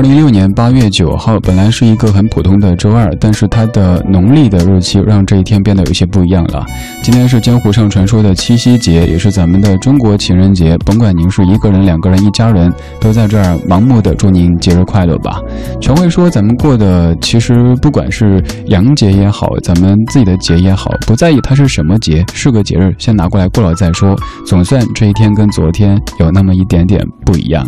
二零一六年八月九号，本来是一个很普通的周二，但是它的农历的日期让这一天变得有些不一样了。今天是江湖上传说的七夕节，也是咱们的中国情人节。甭管您是一个人、两个人、一家人，都在这儿盲目的祝您节日快乐吧。全会说咱们过的其实不管是洋节也好，咱们自己的节也好，不在意它是什么节，是个节日，先拿过来过了再说。总算这一天跟昨天有那么一点点不一样。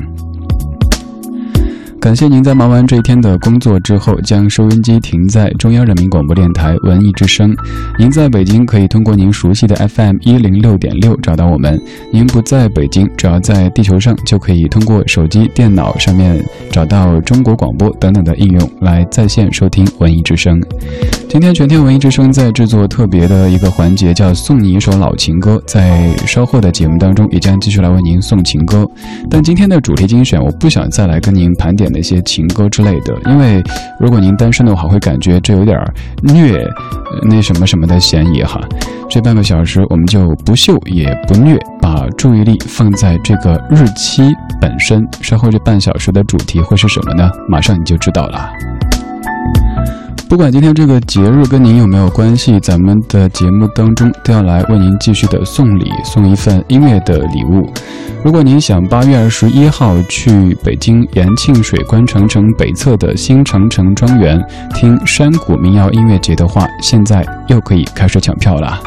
感谢您在忙完这一天的工作之后，将收音机停在中央人民广播电台文艺之声。您在北京可以通过您熟悉的 FM 一零六点六找到我们；您不在北京，只要在地球上就可以通过手机、电脑上面找到中国广播等等的应用来在线收听文艺之声。今天全天文艺之声在制作特别的一个环节，叫送你一首老情歌。在稍后的节目当中，也将继续来为您送情歌。但今天的主题精选，我不想再来跟您盘点。那些情歌之类的，因为如果您单身的话，会感觉这有点虐，那什么什么的嫌疑哈。这半个小时我们就不秀也不虐，把注意力放在这个日期本身。稍后这半小时的主题会是什么呢？马上你就知道了。不管今天这个节日跟您有没有关系，咱们的节目当中都要来为您继续的送礼，送一份音乐的礼物。如果您想八月二十一号去北京延庆水关长城北侧的新长城庄园听山谷民谣音乐节的话，现在又可以开始抢票了。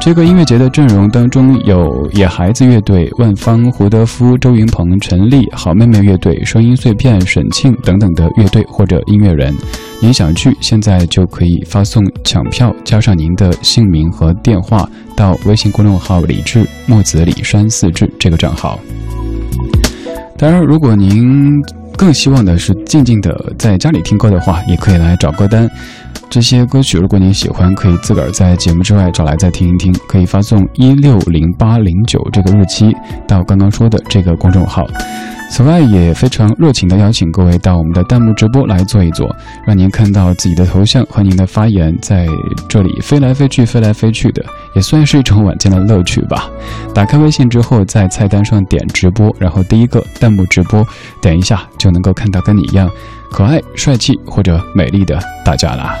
这个音乐节的阵容当中有野孩子乐队、万芳、胡德夫、周云鹏、陈丽、好妹妹乐队、声音碎片、沈庆等等的乐队或者音乐人。您想去，现在就可以发送抢票，加上您的姓名和电话到微信公众号“李志木子李山四志”这个账号。当然，如果您更希望的是静静的在家里听歌的话，也可以来找歌单。这些歌曲，如果您喜欢，可以自个儿在节目之外找来再听一听。可以发送一六零八零九这个日期到刚刚说的这个公众号。此外，也非常热情地邀请各位到我们的弹幕直播来坐一坐，让您看到自己的头像和您的发言在这里飞来飞去、飞来飞去的，也算是一种晚间的乐趣吧。打开微信之后，在菜单上点直播，然后第一个弹幕直播，点一下就能够看到跟你一样可爱、帅气或者美丽的大家啦。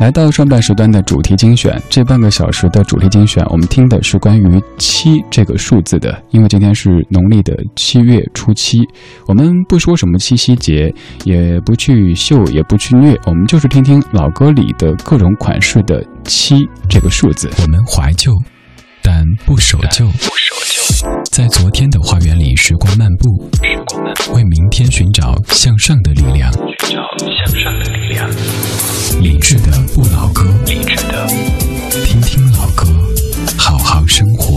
来到上半时段的主题精选，这半个小时的主题精选，我们听的是关于七这个数字的，因为今天是农历的七月初七，我们不说什么七夕节，也不去秀，也不去虐，我们就是听听老歌里的各种款式的七这个数字。我们怀旧，但不守旧。不守旧，在昨天的花园里时光漫步，为明天寻找向上的力量。寻找向上的力量。理智的不老歌，理智的，听听老歌，好好生活。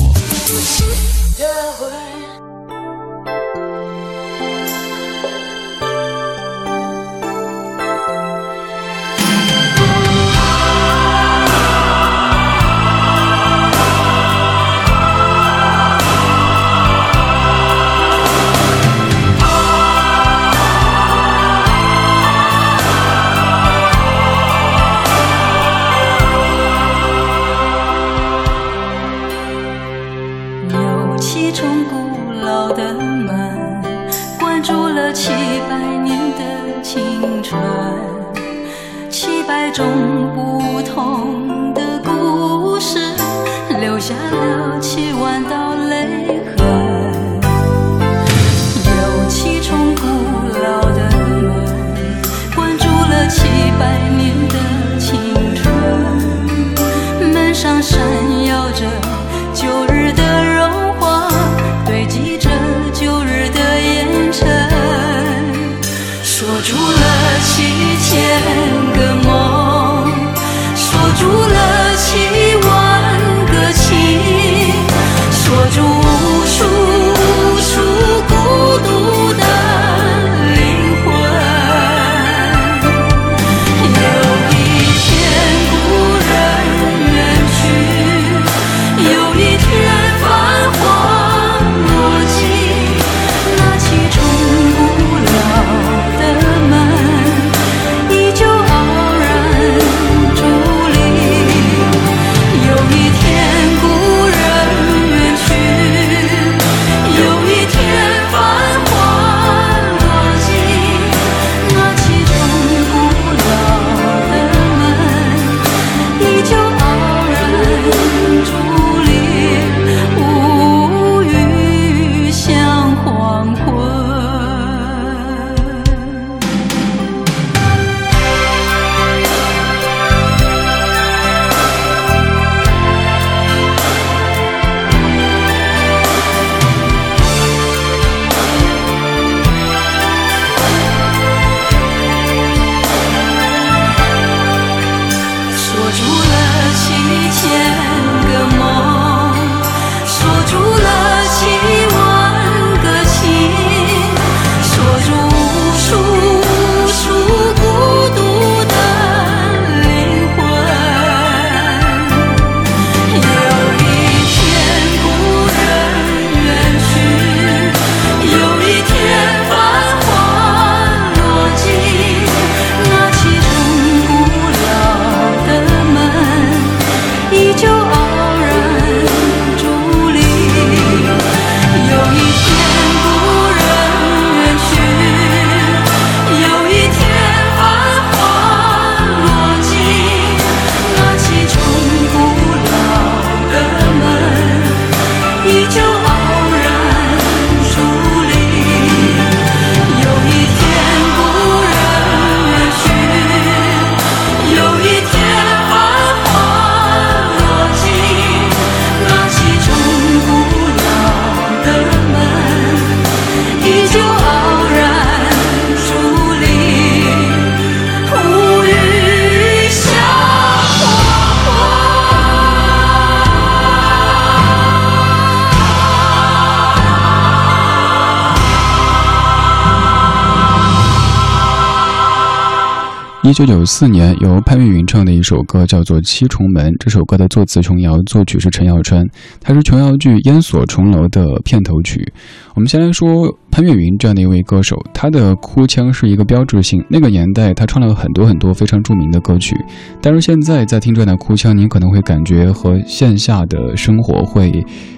一九九四年，由潘越云唱的一首歌叫做《七重门》。这首歌的作词琼瑶，作曲是陈小春。它是琼瑶剧《烟锁重楼》的片头曲。我们先来说潘越云这样的一位歌手，他的哭腔是一个标志性。那个年代，他唱了很多很多非常著名的歌曲。但是现在在听这样的哭腔，您可能会感觉和线下的生活会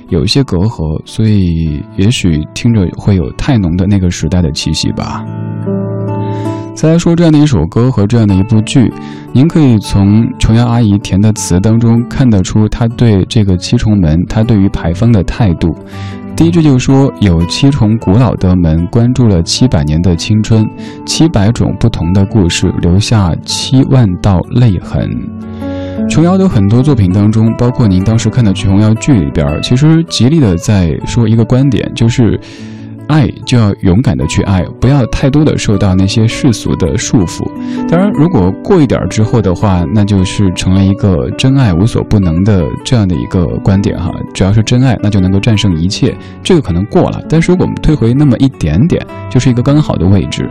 有一些隔阂，所以也许听着会有太浓的那个时代的气息吧。再来说这样的一首歌和这样的一部剧，您可以从琼瑶阿姨填的词当中看得出她对这个七重门，她对于牌坊的态度。第一句就说有七重古老的门，关注了七百年的青春，七百种不同的故事，留下七万道泪痕。琼瑶的很多作品当中，包括您当时看的琼瑶剧里边，其实极力的在说一个观点，就是。爱就要勇敢的去爱，不要太多的受到那些世俗的束缚。当然，如果过一点之后的话，那就是成了一个真爱无所不能的这样的一个观点哈。只要是真爱，那就能够战胜一切。这个可能过了，但是如果我们退回那么一点点，就是一个刚刚好的位置。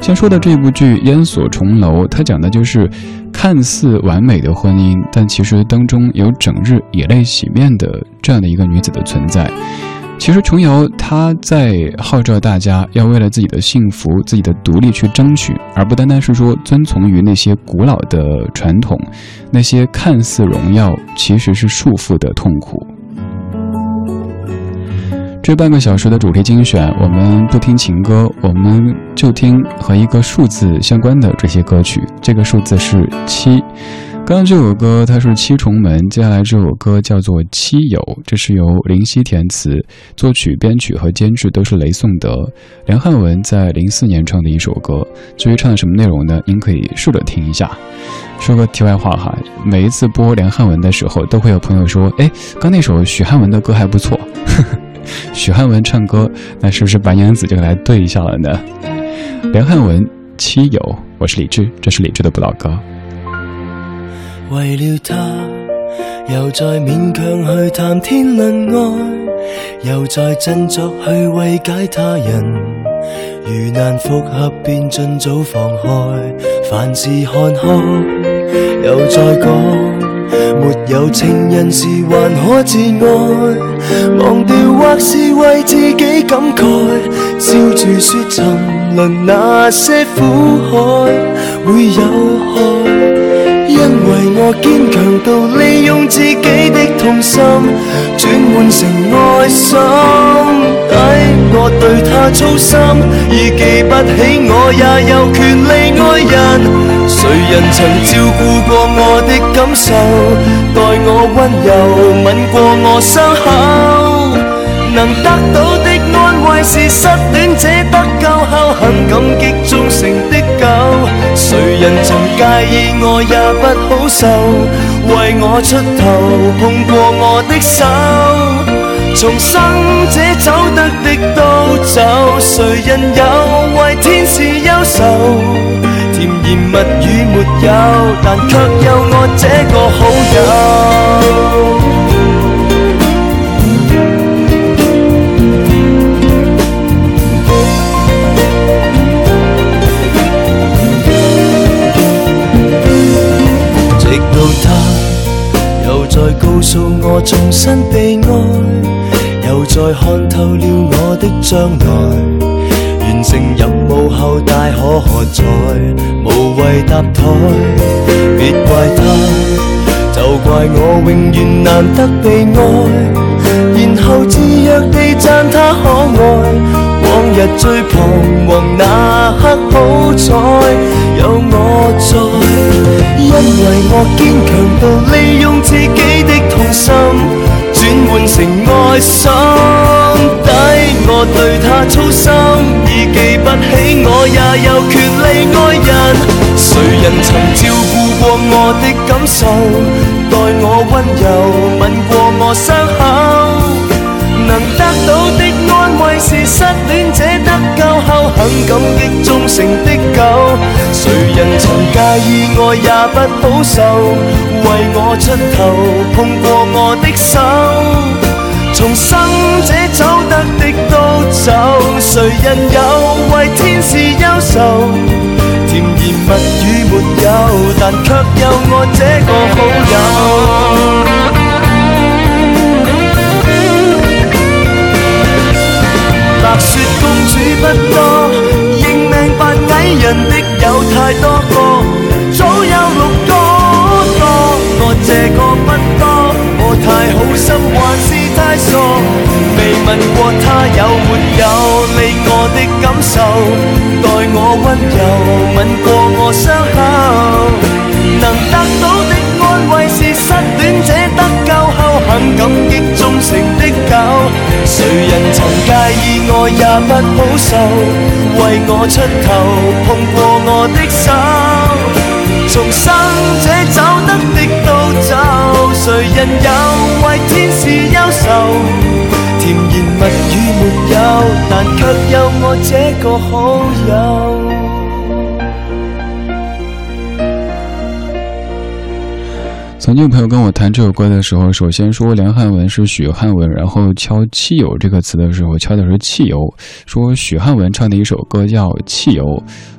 先说的这部剧《烟锁重楼》，它讲的就是看似完美的婚姻，但其实当中有整日以泪洗面的这样的一个女子的存在。其实琼瑶她在号召大家要为了自己的幸福、自己的独立去争取，而不单单是说遵从于那些古老的传统，那些看似荣耀其实是束缚的痛苦。这半个小时的主题精选，我们不听情歌，我们就听和一个数字相关的这些歌曲。这个数字是七。刚刚这首歌它是七重门，接下来这首歌叫做七友，这是由林夕填词、作曲、编曲和监制都是雷颂德，梁汉文在零四年唱的一首歌。至于唱的什么内容呢？您可以试着听一下。说个题外话哈，每一次播梁汉文的时候，都会有朋友说：“哎，刚那首许汉文的歌还不错。”许汉文唱歌，那是不是白娘子就来对一下了呢？梁汉文七友，我是李志，这是李志的不老歌。为了他，又再勉强去谈天论爱，又再振作去慰解他人。如难复合，便尽早放开，凡事看开。又再讲，没有情人时还可自爱，忘掉或是为自己感慨，笑住说沉沦那些苦海会有害。我坚强到利用自己的痛心，转换成爱心。抵我对他操心，已记不起我也有权利爱人。谁人曾照顾过我的感受，待我温柔，吻过我伤口，能得到的安慰是失恋者得救后很感激忠诚的狗。谁人曾介意我也不好受，为我出头碰过我的手，重生者走得的都走，谁人有为天使忧愁？甜言蜜语没有，但却有我这个好友。告诉我重新被爱，又再看透了我的将来。完成任务后大可喝彩，无谓搭台。别怪他，就怪我永远难得被爱，然后自虐地赞他可爱。日最彷徨那刻，好彩有我在，因为我坚强到利用自己的痛心，转换成爱心。抵我对他操心，已记不起我也有权利爱人。谁人曾照顾过我的感受，待我温柔，吻过我伤口。很感激忠诚的狗。谁人曾介意爱也不好受，为我出头碰过我的手。重生者走得的都走，谁人有为天使忧愁？甜言蜜语没有。但却有我这个好友。白雪公主不多，认命扮矮人的有太多个，早有六个多，我这个不多，我太好心还是太傻，未问过他有没有理我的感受，待我温柔吻过我伤口，能得到的安慰是失恋者得救后很感激忠诚的谁人曾介意我也不好受，为我出头碰过我的手，重生者走得的都走，谁人又为天使忧愁？甜言蜜语没有，但却有我这个好友。曾经有朋友跟我谈这首歌的时候，首先说梁汉文是许汉文，然后敲“汽油”这个词的时候敲的是汽油，说许汉文唱的一首歌叫《汽油》，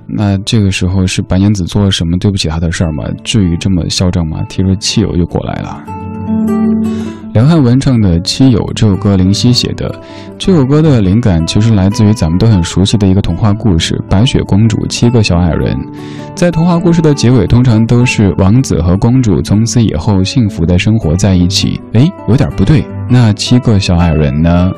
那这个时候是白娘子做了什么对不起他的事儿吗？至于这么嚣张吗？提出汽油就过来了。梁汉文唱的《七友》这首歌，林夕写的。这首歌的灵感其实来自于咱们都很熟悉的一个童话故事《白雪公主七个小矮人》。在童话故事的结尾，通常都是王子和公主从此以后幸福的生活在一起。哎，有点不对，那七个小矮人呢？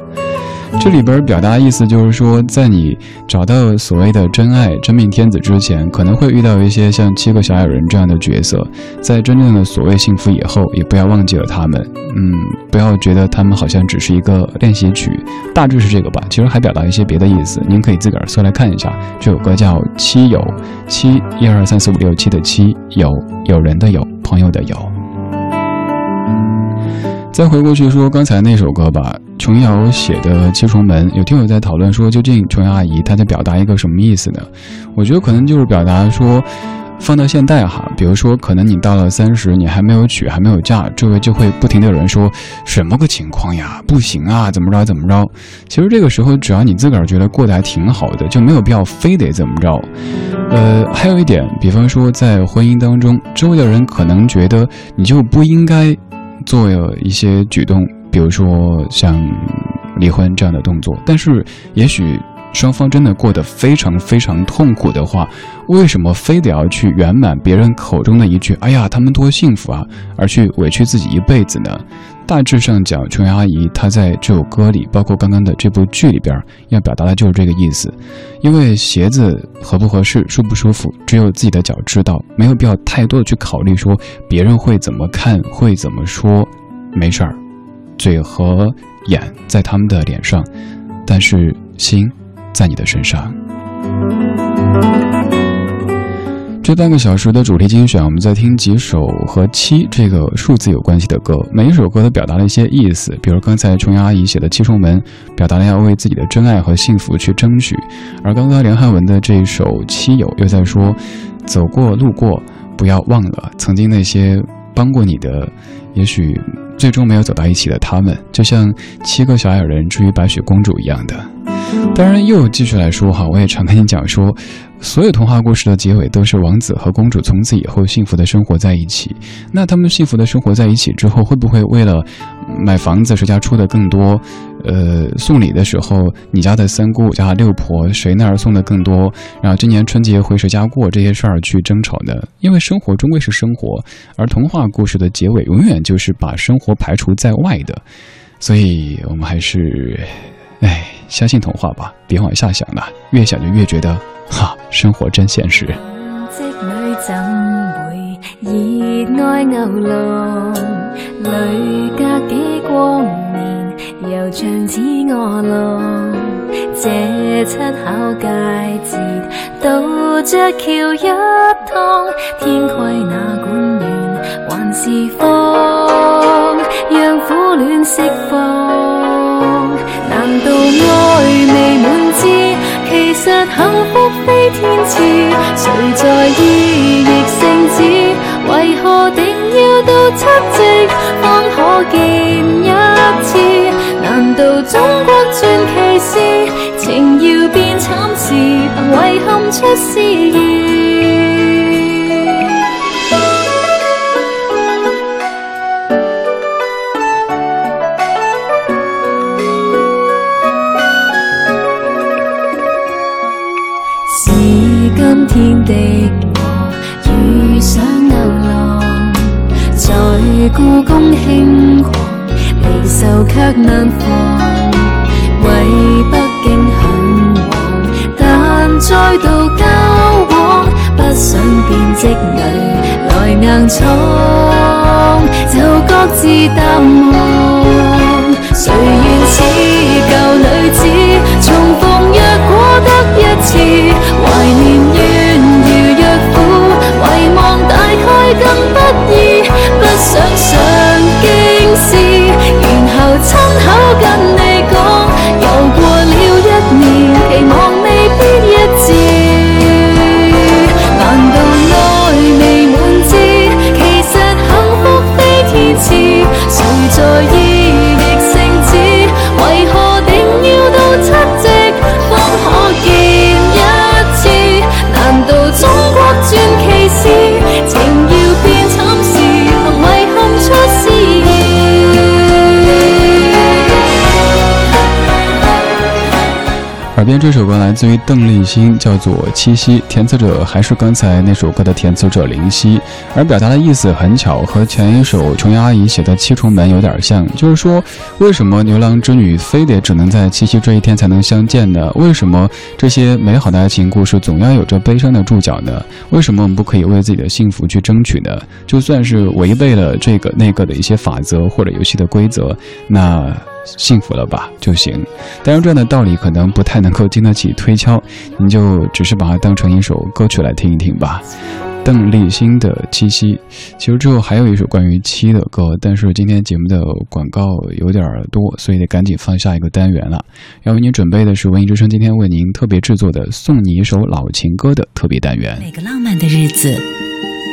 这里边表达意思就是说，在你找到所谓的真爱、真命天子之前，可能会遇到一些像七个小矮人这样的角色。在真正的所谓幸福以后，也不要忘记了他们。嗯，不要觉得他们好像只是一个练习曲，大致是这个吧。其实还表达一些别的意思，您可以自个儿搜来看一下。这首歌叫《七友》，七一二三四五六七的七友，有人的有，朋友的友。再回过去说刚才那首歌吧，琼瑶写的《七重门》，有听友在讨论说，究竟琼瑶阿姨她在表达一个什么意思呢？我觉得可能就是表达说，放到现代哈，比如说可能你到了三十，你还没有娶，还没有嫁，周围就会不停的有人说，什么个情况呀？不行啊，怎么着怎么着？其实这个时候，只要你自个儿觉得过得还挺好的，就没有必要非得怎么着。呃，还有一点，比方说在婚姻当中，周围的人可能觉得你就不应该。做一些举动，比如说像离婚这样的动作，但是也许双方真的过得非常非常痛苦的话，为什么非得要去圆满别人口中的一句“哎呀，他们多幸福啊”，而去委屈自己一辈子呢？大致上讲，琼瑶阿姨她在这首歌里，包括刚刚的这部剧里边，要表达的就是这个意思。因为鞋子合不合适、舒不舒服，只有自己的脚知道，没有必要太多的去考虑说别人会怎么看、会怎么说。没事儿，嘴和眼在他们的脸上，但是心在你的身上。这半个小时的主题精选，我们在听几首和七这个数字有关系的歌。每一首歌都表达了一些意思，比如刚才琼瑶阿姨写的《七重门》，表达了要为自己的真爱和幸福去争取；而刚刚梁汉文的这一首《七友》，又在说，走过路过，不要忘了曾经那些帮过你的，也许最终没有走到一起的他们，就像七个小矮人追白雪公主一样的。当然，又继续来说哈，我也常跟你讲说。所有童话故事的结尾都是王子和公主从此以后幸福的生活在一起。那他们幸福的生活在一起之后，会不会为了买房子，谁家出的更多？呃，送礼的时候，你家的三姑家六婆谁那儿送的更多？然后今年春节回谁家过这些事儿去争吵呢？因为生活终归是生活，而童话故事的结尾永远就是把生活排除在外的。所以我们还是，相信童话吧，别往下想了，越想就越觉得。哈，生活真现实。织女怎会热爱牛郎？泪隔几光年，又像似我郎。这七巧佳节，渡着桥一趟，天亏哪管暖还是风，让苦恋释放。道爱未满枝？其实幸福非天赐，谁在意亦圣子？为何定要到七夕方可见一次？难道中国传奇事情要变惨时，遗憾出诗意？的我遇上牛郎，在故宫轻狂，离愁却难防。为北京向往，但再度交往，不想变织女来硬闯，就各自淡忘。谁愿似旧女子，重逢若果得一次，不，想上京师，然后亲口跟你讲，又过了一年，期望未必一致，难道爱未满志？其实幸福非天赐，谁在意耳边这首歌来自于邓丽欣，叫做《七夕》，填词者还是刚才那首歌的填词者林夕，而表达的意思很巧，和前一首琼瑶阿姨写的《七重门》有点像，就是说，为什么牛郎织女非得只能在七夕这一天才能相见呢？为什么这些美好的爱情故事总要有着悲伤的注脚呢？为什么我们不可以为自己的幸福去争取呢？就算是违背了这个那个的一些法则或者游戏的规则，那。幸福了吧就行，当然这样的道理可能不太能够经得起推敲，你就只是把它当成一首歌曲来听一听吧。邓丽欣的《七夕》，其实之后还有一首关于七的歌，但是今天节目的广告有点多，所以得赶紧放下一个单元了。要为您准备的是文艺之声今天为您特别制作的《送你一首老情歌》的特别单元。每个浪漫的日子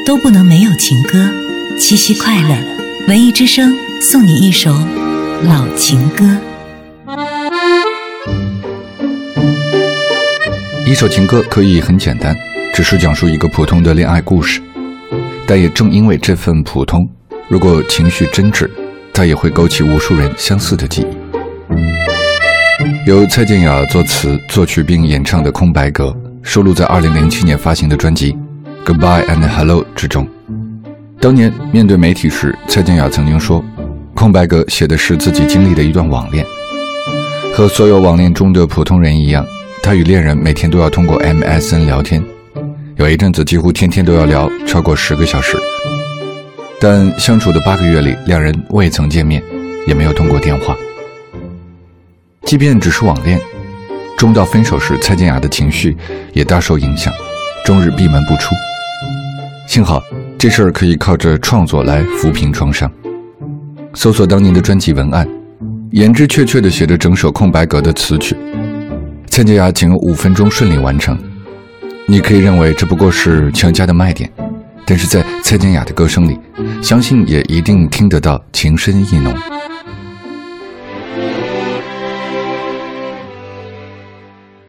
都不能没有情歌，七夕快乐！文艺之声送你一首。老情歌，一首情歌可以很简单，只是讲述一个普通的恋爱故事。但也正因为这份普通，如果情绪真挚，它也会勾起无数人相似的记忆。由蔡健雅作词、作曲并演唱的《空白格》，收录在2007年发行的专辑《Goodbye and Hello》之中。当年面对媒体时，蔡健雅曾经说。空白格写的是自己经历的一段网恋，和所有网恋中的普通人一样，他与恋人每天都要通过 MSN 聊天，有一阵子几乎天天都要聊超过十个小时。但相处的八个月里，两人未曾见面，也没有通过电话。即便只是网恋，终到分手时，蔡健雅的情绪也大受影响，终日闭门不出。幸好这事儿可以靠着创作来抚平创伤。搜索当年的专辑文案，言之确确的写着整首空白格的词曲。蔡健雅仅用五分钟顺利完成。你可以认为这不过是强加的卖点，但是在蔡健雅的歌声里，相信也一定听得到情深意浓。